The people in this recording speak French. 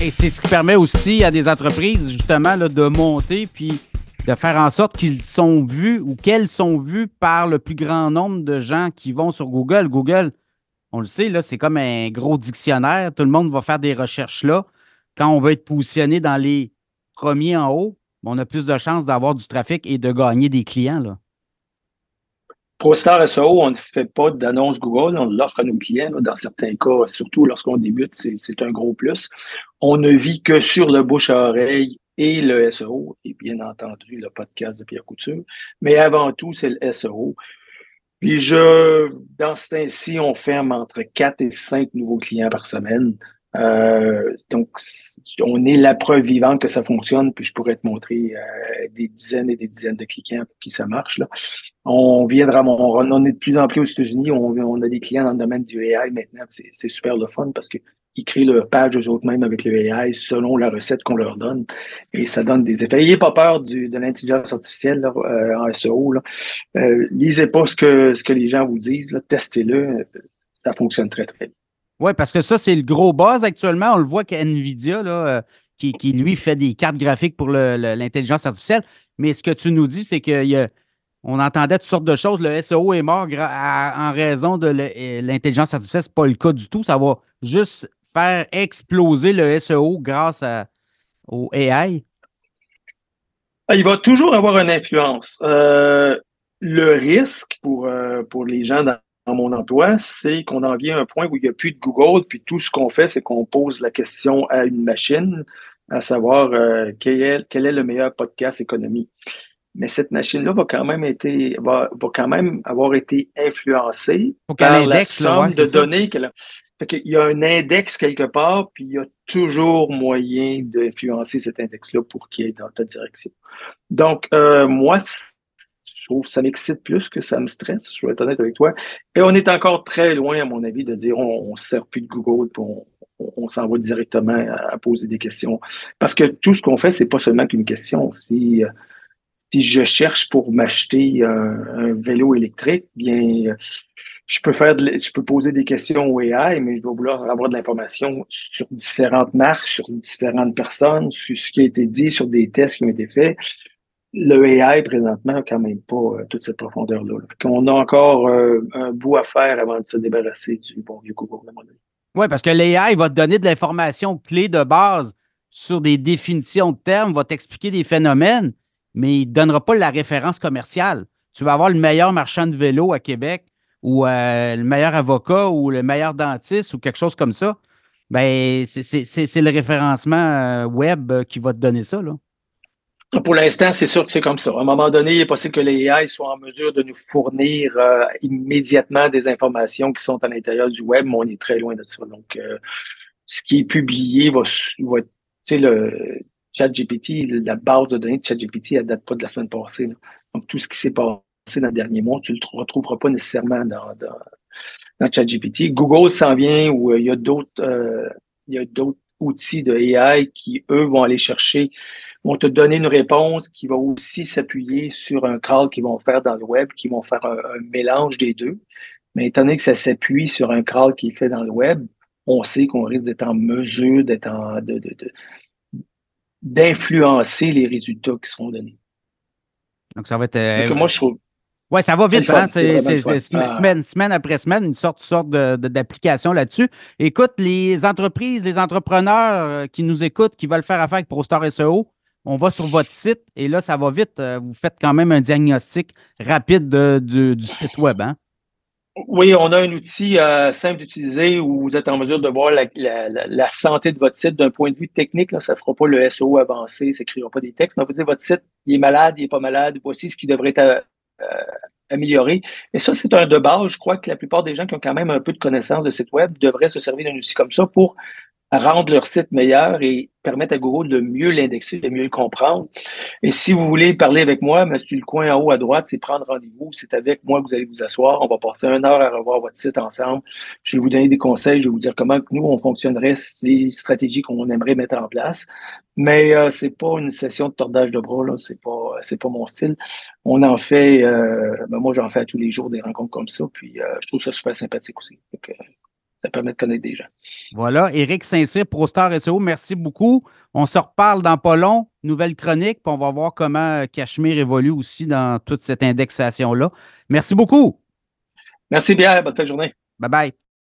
Et c'est ce qui permet aussi à des entreprises, justement, de monter puis de faire en sorte qu'ils sont vus ou qu'elles sont vues par le plus grand nombre de gens qui vont sur Google. Google, on le sait, là, c'est comme un gros dictionnaire. Tout le monde va faire des recherches là. Quand on veut être positionné dans les premiers en haut, on a plus de chances d'avoir du trafic et de gagner des clients. Là. ProStar SEO, on ne fait pas d'annonce Google, on l'offre à nos clients. dans certains cas, surtout lorsqu'on débute, c'est un gros plus. On ne vit que sur le bouche à oreille et le SEO, et bien entendu le podcast de Pierre Couture. Mais avant tout, c'est le SEO. Puis je, dans ce temps-ci, on ferme entre 4 et 5 nouveaux clients par semaine. Euh, donc, on est la preuve vivante que ça fonctionne, puis je pourrais te montrer euh, des dizaines et des dizaines de clients pour qui ça marche. Là. On viendra, on, on est de plus en plus aux États-Unis, on, on, a des clients dans le domaine du AI maintenant, c'est super le fun parce que ils créent leur page eux autres mêmes avec le AI selon la recette qu'on leur donne. Et ça donne des effets. N'ayez pas peur du, de l'intelligence artificielle euh, en SEO. Euh, lisez pas ce que, ce que les gens vous disent, testez-le. Ça fonctionne très, très bien. Oui, parce que ça, c'est le gros buzz actuellement. On le voit qu'NVIDIA, là, euh, qui, qui, lui, fait des cartes graphiques pour l'intelligence artificielle. Mais ce que tu nous dis, c'est qu'on entendait toutes sortes de choses. Le SEO est mort en raison de l'intelligence artificielle. Ce n'est pas le cas du tout. Ça va juste faire exploser le SEO grâce au AI. Ah, il va toujours avoir une influence. Euh, le risque pour, euh, pour les gens dans mon emploi, c'est qu'on en vient à un point où il n'y a plus de Google, puis tout ce qu'on fait, c'est qu'on pose la question à une machine, à savoir euh, quel, est, quel, est, le meilleur podcast économie. Mais cette machine-là va quand même été, va, va, quand même avoir été influencée par la somme de données qu'elle a. Fait il y a un index quelque part, puis il y a toujours moyen d'influencer cet index-là pour qu'il aille dans ta direction. Donc, euh, moi, trouve ça m'excite plus que ça me stresse, je vais être honnête avec toi. Et on est encore très loin, à mon avis, de dire on ne sert plus de Google, puis on, on, s'en va directement à, poser des questions. Parce que tout ce qu'on fait, c'est pas seulement qu'une question. Si, si je cherche pour m'acheter un, vélo électrique, bien, je peux faire, je peux poser des questions au AI, mais je vais vouloir avoir de l'information sur différentes marques, sur différentes personnes, sur ce qui a été dit, sur des tests qui ont été faits le AI, présentement, n'a quand même pas euh, toute cette profondeur-là. On a encore euh, un bout à faire avant de se débarrasser du bon vieux Google, Oui, parce que l'AI va te donner de l'information clé de base sur des définitions de termes, va t'expliquer des phénomènes, mais il ne donnera pas la référence commerciale. Tu vas avoir le meilleur marchand de vélo à Québec ou euh, le meilleur avocat ou le meilleur dentiste ou quelque chose comme ça. Ben, c'est le référencement web qui va te donner ça. Là. Pour l'instant, c'est sûr que c'est comme ça. À un moment donné, il est possible que les AI soient en mesure de nous fournir euh, immédiatement des informations qui sont à l'intérieur du web, mais on est très loin de ça. Donc, euh, ce qui est publié va, va tu sais, le ChatGPT, la base de données de ChatGPT, elle date pas de la semaine passée. Donc, tout ce qui s'est passé dans le dernier mois, tu le retrouveras pas nécessairement dans, dans, dans ChatGPT. Google s'en vient où euh, il y a d'autres, il y a d'autres outils de AI qui, eux, vont aller chercher vont te donner une réponse qui va aussi s'appuyer sur un crawl qu'ils vont faire dans le web, qui vont faire un, mélange des deux. Mais étant donné que ça s'appuie sur un crawl qui est fait dans le web, on sait qu'on risque d'être en mesure d'être en, de, d'influencer les résultats qui seront donnés. Donc, ça va être. Euh, moi, je trouve. Oui, ça va vite. Hein? C'est semaine, semaine, après semaine, une sorte, sorte d'application là-dessus. Écoute, les entreprises, les entrepreneurs euh, qui nous écoutent, qui veulent faire affaire avec ProStar SEO, on va sur votre site et là, ça va vite. Euh, vous faites quand même un diagnostic rapide du site web. Hein? Oui, on a un outil euh, simple d'utiliser où vous êtes en mesure de voir la, santé de votre site d'un point de vue technique. Là, ça ne fera pas le SEO avancé, ça n'écrira pas des textes. Mais vous dire votre site, il est malade, il n'est pas malade, voici ce qui devrait être euh, amélioré. Et ça, c'est un de base. Je crois que la plupart des gens qui ont quand même un peu de connaissance de site web devraient se servir d'un outil comme ça pour rendre leur site meilleur et permettre à Google de mieux l'indexer, de mieux le comprendre. Et si vous voulez parler avec moi, monsieur le coin en haut à droite, c'est prendre rendez-vous. C'est avec moi que vous allez vous asseoir. On va passer une heure à revoir votre site ensemble. Je vais vous donner des conseils. Je vais vous dire comment nous, on fonctionnerait, les stratégies qu'on aimerait mettre en place. Mais euh, c'est pas une session de tordage de bras, là. C'est pas, c'est pas mon style. On en fait, euh, ben moi, j'en fais tous les jours des rencontres comme ça. Puis euh, je trouve ça super sympathique aussi. ça permet de connaître des gens. Voilà. Éric Saint-Cyr, ProStar SEO, merci beaucoup. On se reparle dans pas long. Nouvelle chronique, puis on va voir comment Cachemire évolue aussi dans toute cette indexation-là. Merci beaucoup. Merci, Pierre. Bonne fin de journée. Bye bye.